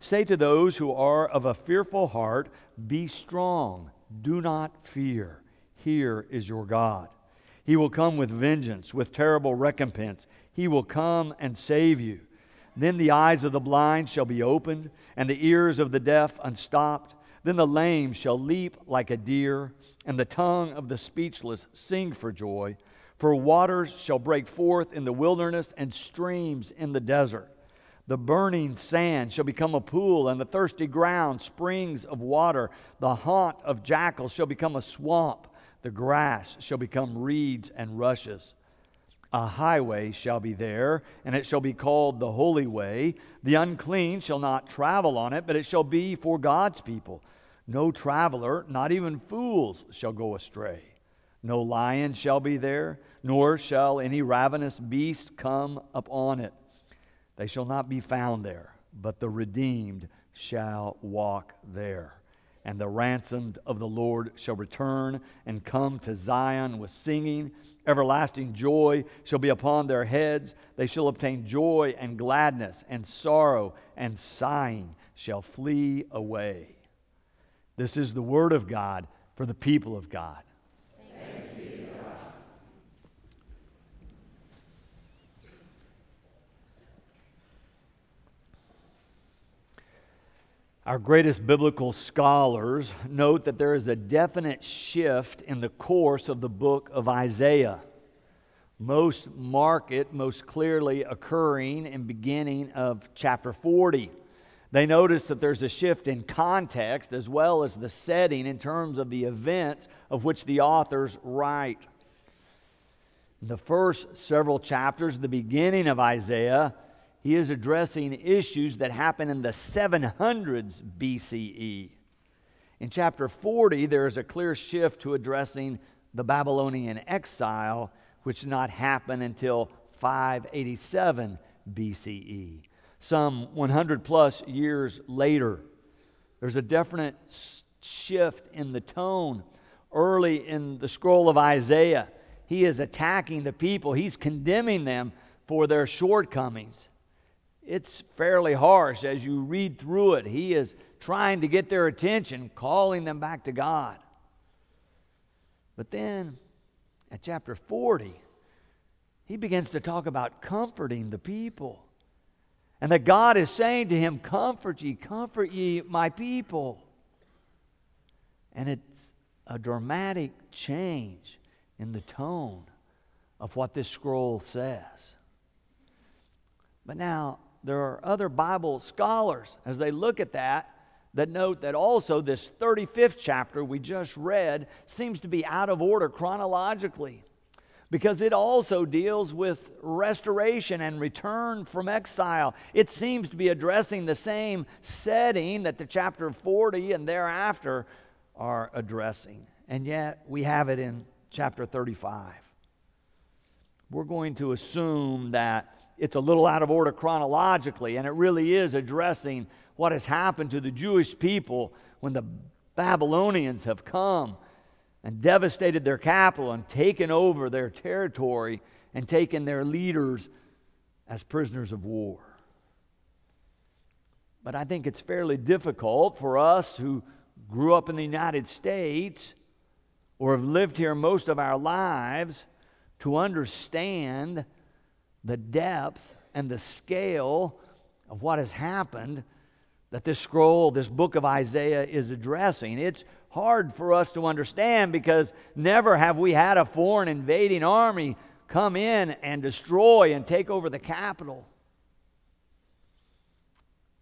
Say to those who are of a fearful heart, Be strong, do not fear. Here is your God. He will come with vengeance, with terrible recompense. He will come and save you. Then the eyes of the blind shall be opened, and the ears of the deaf unstopped. Then the lame shall leap like a deer, and the tongue of the speechless sing for joy. For waters shall break forth in the wilderness, and streams in the desert. The burning sand shall become a pool, and the thirsty ground springs of water. The haunt of jackals shall become a swamp. The grass shall become reeds and rushes. A highway shall be there, and it shall be called the Holy Way. The unclean shall not travel on it, but it shall be for God's people. No traveler, not even fools, shall go astray. No lion shall be there, nor shall any ravenous beast come upon it. They shall not be found there, but the redeemed shall walk there. And the ransomed of the Lord shall return and come to Zion with singing Everlasting joy shall be upon their heads. They shall obtain joy and gladness, and sorrow and sighing shall flee away. This is the word of God for the people of God. Our greatest biblical scholars note that there is a definite shift in the course of the book of Isaiah. Most mark it most clearly occurring in beginning of chapter 40. They notice that there's a shift in context as well as the setting in terms of the events of which the authors write. The first several chapters, the beginning of Isaiah, he is addressing issues that happen in the 700s BCE. In chapter 40, there is a clear shift to addressing the Babylonian exile, which did not happen until 587 BCE. Some 100 plus years later, there's a definite shift in the tone. Early in the scroll of Isaiah, he is attacking the people, he's condemning them for their shortcomings it's fairly harsh as you read through it. He is trying to get their attention, calling them back to God. But then at chapter 40, he begins to talk about comforting the people. And that God is saying to him, Comfort ye, comfort ye, my people. And it's a dramatic change in the tone of what this scroll says. But now, there are other Bible scholars, as they look at that, that note that also this 35th chapter we just read seems to be out of order chronologically because it also deals with restoration and return from exile. It seems to be addressing the same setting that the chapter 40 and thereafter are addressing. And yet we have it in chapter 35. We're going to assume that it's a little out of order chronologically, and it really is addressing what has happened to the Jewish people when the Babylonians have come and devastated their capital and taken over their territory and taken their leaders as prisoners of war. But I think it's fairly difficult for us who grew up in the United States or have lived here most of our lives to understand the depth and the scale of what has happened that this scroll, this book of Isaiah is addressing. It's hard for us to understand because never have we had a foreign invading army come in and destroy and take over the capital.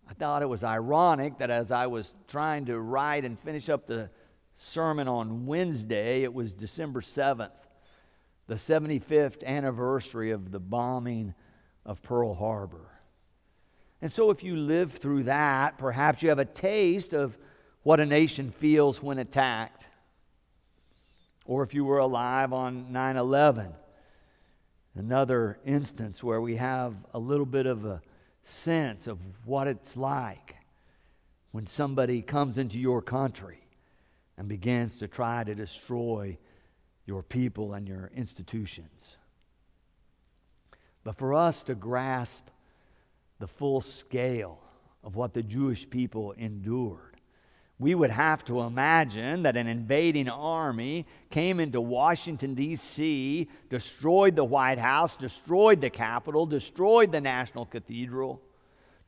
I thought it was ironic that as I was trying to write and finish up the sermon on Wednesday, it was December 7th the 75th anniversary of the bombing of Pearl Harbor. And so, if you live through that, perhaps you have a taste of what a nation feels when attacked. Or if you were alive on 9 11, another instance where we have a little bit of a sense of what it's like when somebody comes into your country and begins to try to destroy your people and your institutions. But for us to grasp the full scale of what the Jewish people endured, we would have to imagine that an invading army came into Washington, D.C., destroyed the White House, destroyed the Capitol, destroyed the National Cathedral,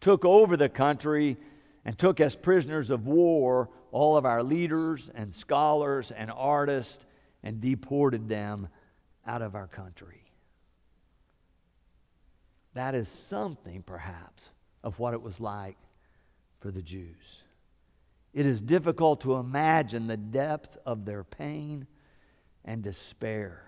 took over the country, and took as prisoners of war all of our leaders and scholars and artists and deported them out of our country. That is something, perhaps, of what it was like for the Jews. It is difficult to imagine the depth of their pain and despair.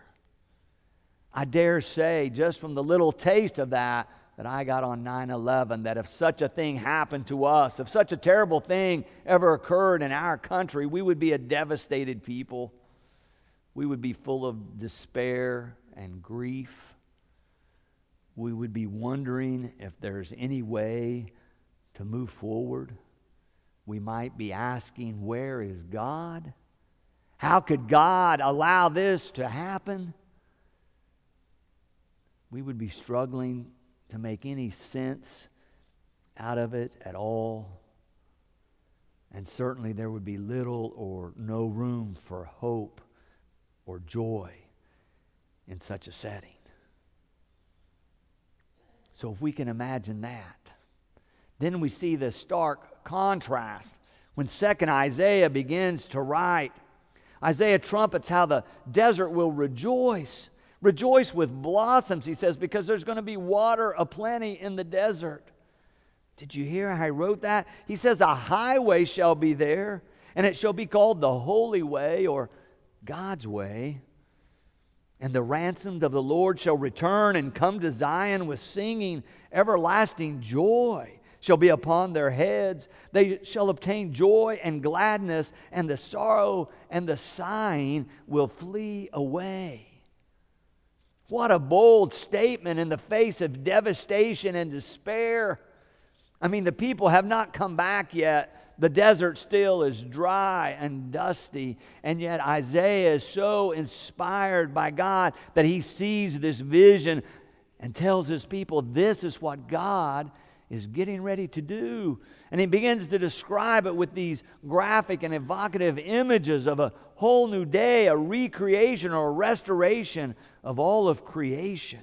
I dare say, just from the little taste of that that I got on 9 11, that if such a thing happened to us, if such a terrible thing ever occurred in our country, we would be a devastated people. We would be full of despair and grief. We would be wondering if there's any way to move forward we might be asking, Where is God? How could God allow this to happen? We would be struggling to make any sense out of it at all. And certainly there would be little or no room for hope or joy in such a setting. So, if we can imagine that, then we see the stark contrast when second Isaiah begins to write. Isaiah trumpets how the desert will rejoice. Rejoice with blossoms, he says, because there's going to be water aplenty in the desert. Did you hear how he wrote that? He says, A highway shall be there, and it shall be called the Holy Way or God's Way. And the ransomed of the Lord shall return and come to Zion with singing, everlasting joy shall be upon their heads. They shall obtain joy and gladness, and the sorrow and the sighing will flee away. What a bold statement in the face of devastation and despair. I mean, the people have not come back yet. The desert still is dry and dusty. And yet, Isaiah is so inspired by God that he sees this vision and tells his people, This is what God is getting ready to do. And he begins to describe it with these graphic and evocative images of a whole new day, a recreation or a restoration of all of creation.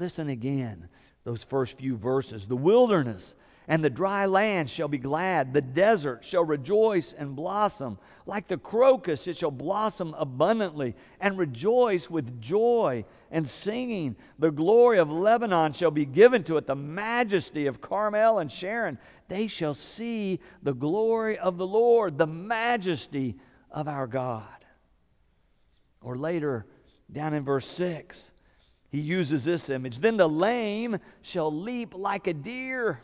Listen again, those first few verses. The wilderness and the dry land shall be glad. The desert shall rejoice and blossom. Like the crocus, it shall blossom abundantly and rejoice with joy and singing. The glory of Lebanon shall be given to it, the majesty of Carmel and Sharon. They shall see the glory of the Lord, the majesty of our God. Or later, down in verse 6, he uses this image Then the lame shall leap like a deer,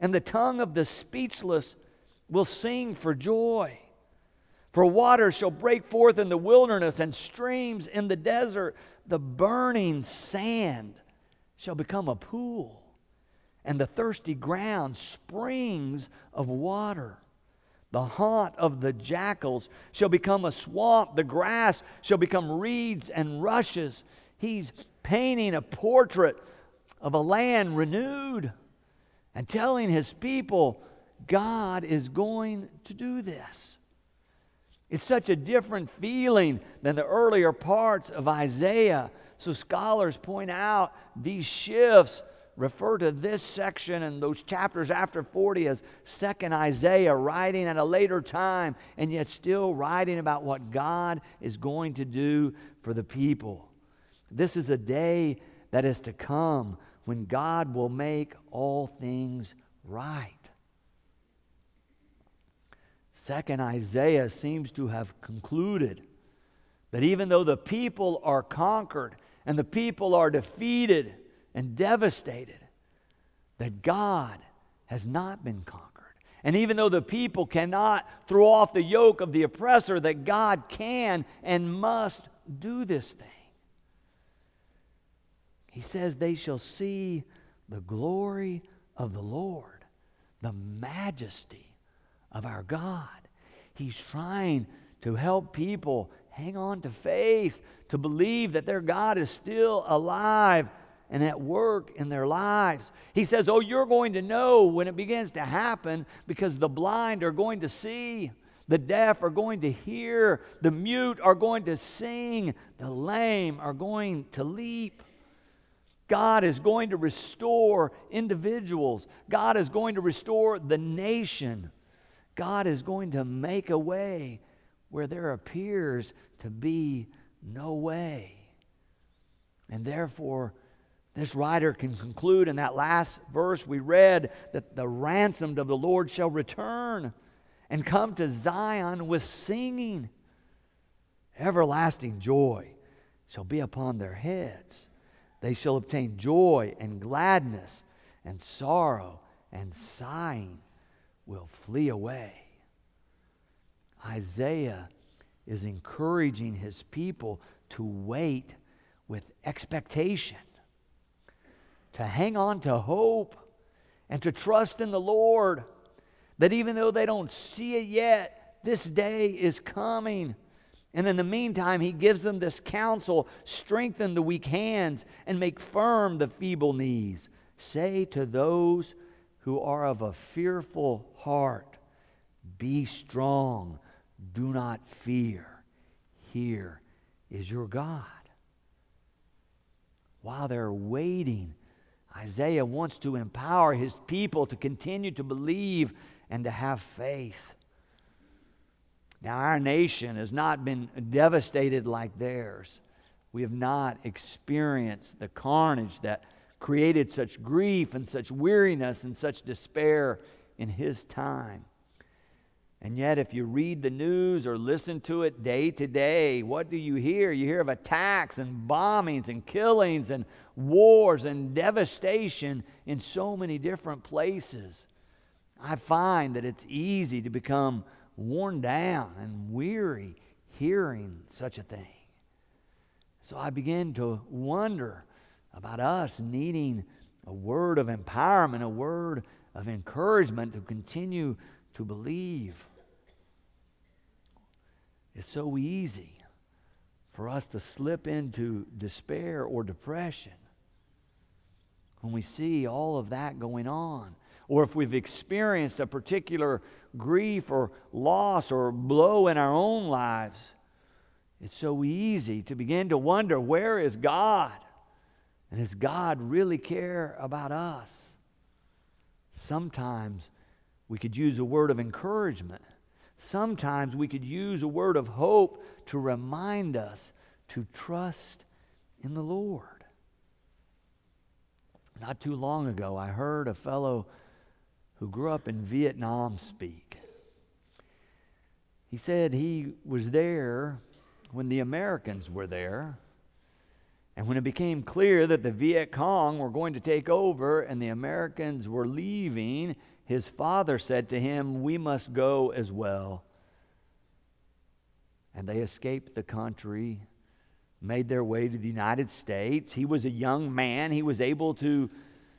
and the tongue of the speechless will sing for joy. For water shall break forth in the wilderness and streams in the desert the burning sand shall become a pool, and the thirsty ground springs of water. The haunt of the jackals shall become a swamp, the grass shall become reeds and rushes. He's painting a portrait of a land renewed and telling his people, God is going to do this. It's such a different feeling than the earlier parts of Isaiah. So scholars point out these shifts refer to this section and those chapters after 40 as second Isaiah writing at a later time and yet still writing about what God is going to do for the people. This is a day that is to come when God will make all things right. Second, Isaiah seems to have concluded that even though the people are conquered and the people are defeated and devastated, that God has not been conquered. And even though the people cannot throw off the yoke of the oppressor, that God can and must do this thing. He says, They shall see the glory of the Lord, the majesty of our God. He's trying to help people hang on to faith, to believe that their God is still alive and at work in their lives. He says, Oh, you're going to know when it begins to happen because the blind are going to see, the deaf are going to hear, the mute are going to sing, the lame are going to leap. God is going to restore individuals. God is going to restore the nation. God is going to make a way where there appears to be no way. And therefore, this writer can conclude in that last verse we read that the ransomed of the Lord shall return and come to Zion with singing. Everlasting joy shall be upon their heads. They shall obtain joy and gladness, and sorrow and sighing will flee away. Isaiah is encouraging his people to wait with expectation, to hang on to hope, and to trust in the Lord. That even though they don't see it yet, this day is coming. And in the meantime, he gives them this counsel strengthen the weak hands and make firm the feeble knees. Say to those who are of a fearful heart, Be strong, do not fear. Here is your God. While they're waiting, Isaiah wants to empower his people to continue to believe and to have faith. Now, our nation has not been devastated like theirs. We have not experienced the carnage that created such grief and such weariness and such despair in his time. And yet, if you read the news or listen to it day to day, what do you hear? You hear of attacks and bombings and killings and wars and devastation in so many different places. I find that it's easy to become worn down and weary hearing such a thing. So I begin to wonder about us needing a word of empowerment, a word of encouragement to continue to believe. It's so easy for us to slip into despair or depression when we see all of that going on. Or if we've experienced a particular grief or loss or blow in our own lives, it's so easy to begin to wonder where is God? And does God really care about us? Sometimes we could use a word of encouragement. Sometimes we could use a word of hope to remind us to trust in the Lord. Not too long ago, I heard a fellow who grew up in Vietnam speak. He said he was there when the Americans were there. And when it became clear that the Viet Cong were going to take over and the Americans were leaving, his father said to him, We must go as well. And they escaped the country, made their way to the United States. He was a young man. He was able to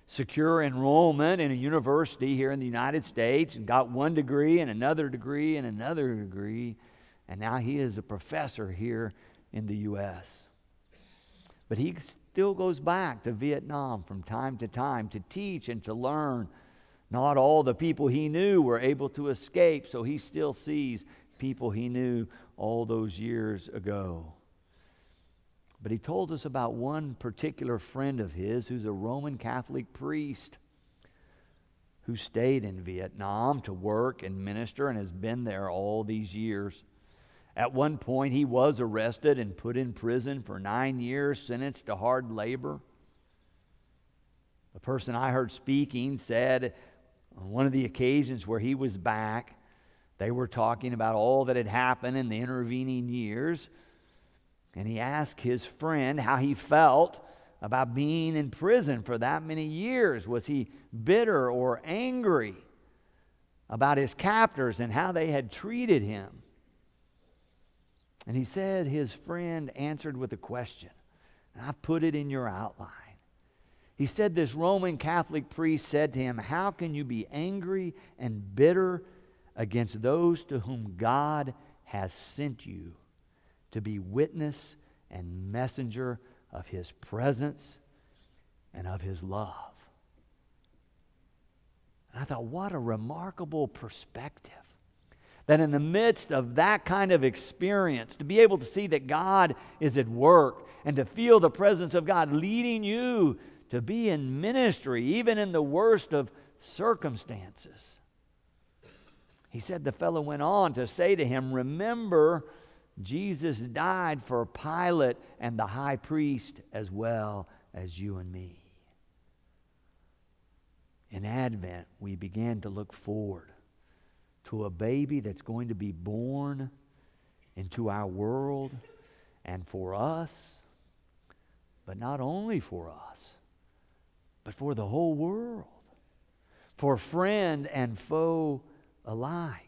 secure enrollment in a university here in the United States and got one degree and another degree and another degree. And now he is a professor here in the U.S. But he still goes back to Vietnam from time to time to teach and to learn. Not all the people he knew were able to escape, so he still sees people he knew all those years ago. But he told us about one particular friend of his who's a Roman Catholic priest who stayed in Vietnam to work and minister and has been there all these years. At one point, he was arrested and put in prison for nine years, sentenced to hard labor. The person I heard speaking said on one of the occasions where he was back, they were talking about all that had happened in the intervening years and he asked his friend how he felt about being in prison for that many years? Was he bitter or angry about his captors and how they had treated him? And he said his friend answered with a question. And I put it in your outline. He said, This Roman Catholic priest said to him, How can you be angry and bitter against those to whom God has sent you to be witness and messenger of his presence and of his love? And I thought, what a remarkable perspective. That in the midst of that kind of experience, to be able to see that God is at work and to feel the presence of God leading you to be in ministry, even in the worst of circumstances. He said the fellow went on to say to him, Remember, Jesus died for Pilate and the high priest as well as you and me. In Advent, we began to look forward to a baby that's going to be born into our world and for us, but not only for us, but for the whole world, for friend and foe alike.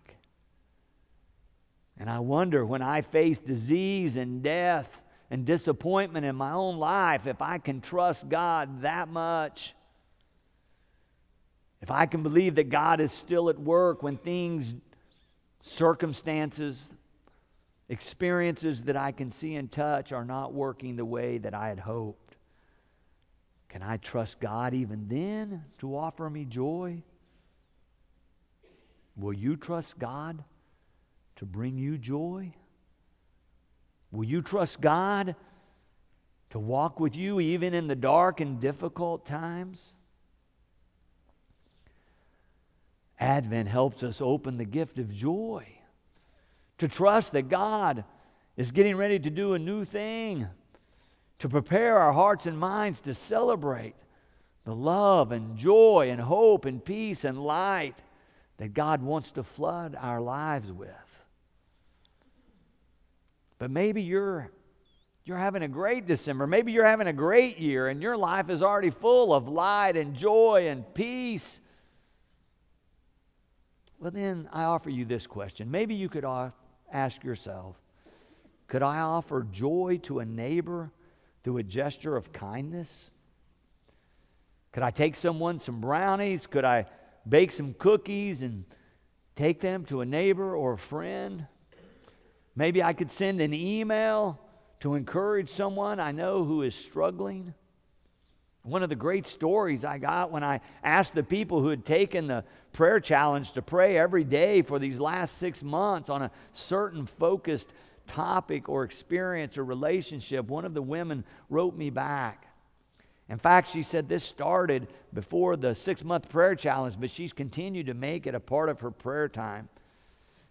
And I wonder when I face disease and death and disappointment in my own life if I can trust God that much. If I can believe that God is still at work when things, circumstances, experiences that I can see and touch are not working the way that I had hoped. Can I trust God even then to offer me joy? Will you trust God to bring you joy? Will you trust God to walk with you even in the dark and difficult times? Advent helps us open the gift of joy, to trust that God is getting ready to do a new thing, to prepare our hearts and minds to celebrate the love and joy and hope and peace and light that God wants to flood our lives with. But maybe you're you're having a great December. Maybe you're having a great year and your life is already full of light and joy and peace. Well, then I offer you this question. Maybe you could ask yourself Could I offer joy to a neighbor through a gesture of kindness? Could I take someone some brownies? Could I bake some cookies and take them to a neighbor or a friend. Maybe I could send an email to encourage someone I know who is struggling. One of the great stories I got when I asked the people who had taken the prayer challenge to pray every day for these last six months on a certain focused topic or experience or relationship, one of the women wrote me back. In fact, she said this started before the six month prayer challenge, but she's continued to make it a part of her prayer time.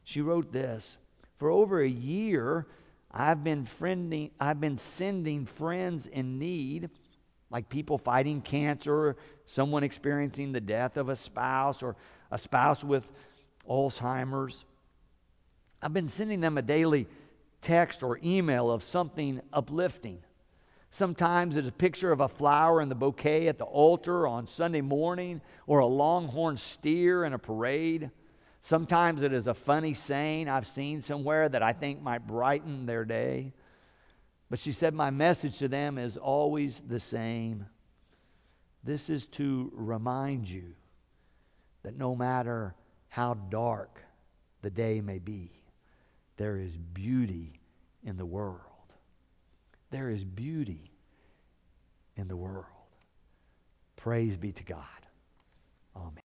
She wrote this For over a year, I've been, friending, I've been sending friends in need, like people fighting cancer, someone experiencing the death of a spouse, or a spouse with Alzheimer's. I've been sending them a daily text or email of something uplifting Sometimes it's a picture of a flower in the bouquet at the altar on Sunday morning, or a longhorn steer in a parade. Sometimes it is a funny saying I've seen somewhere that I think might brighten their day. But she said, My message to them is always the same. This is to remind you that no matter how dark the day may be, there is beauty in the world. There is beauty in the world. Praise be to God. Amen.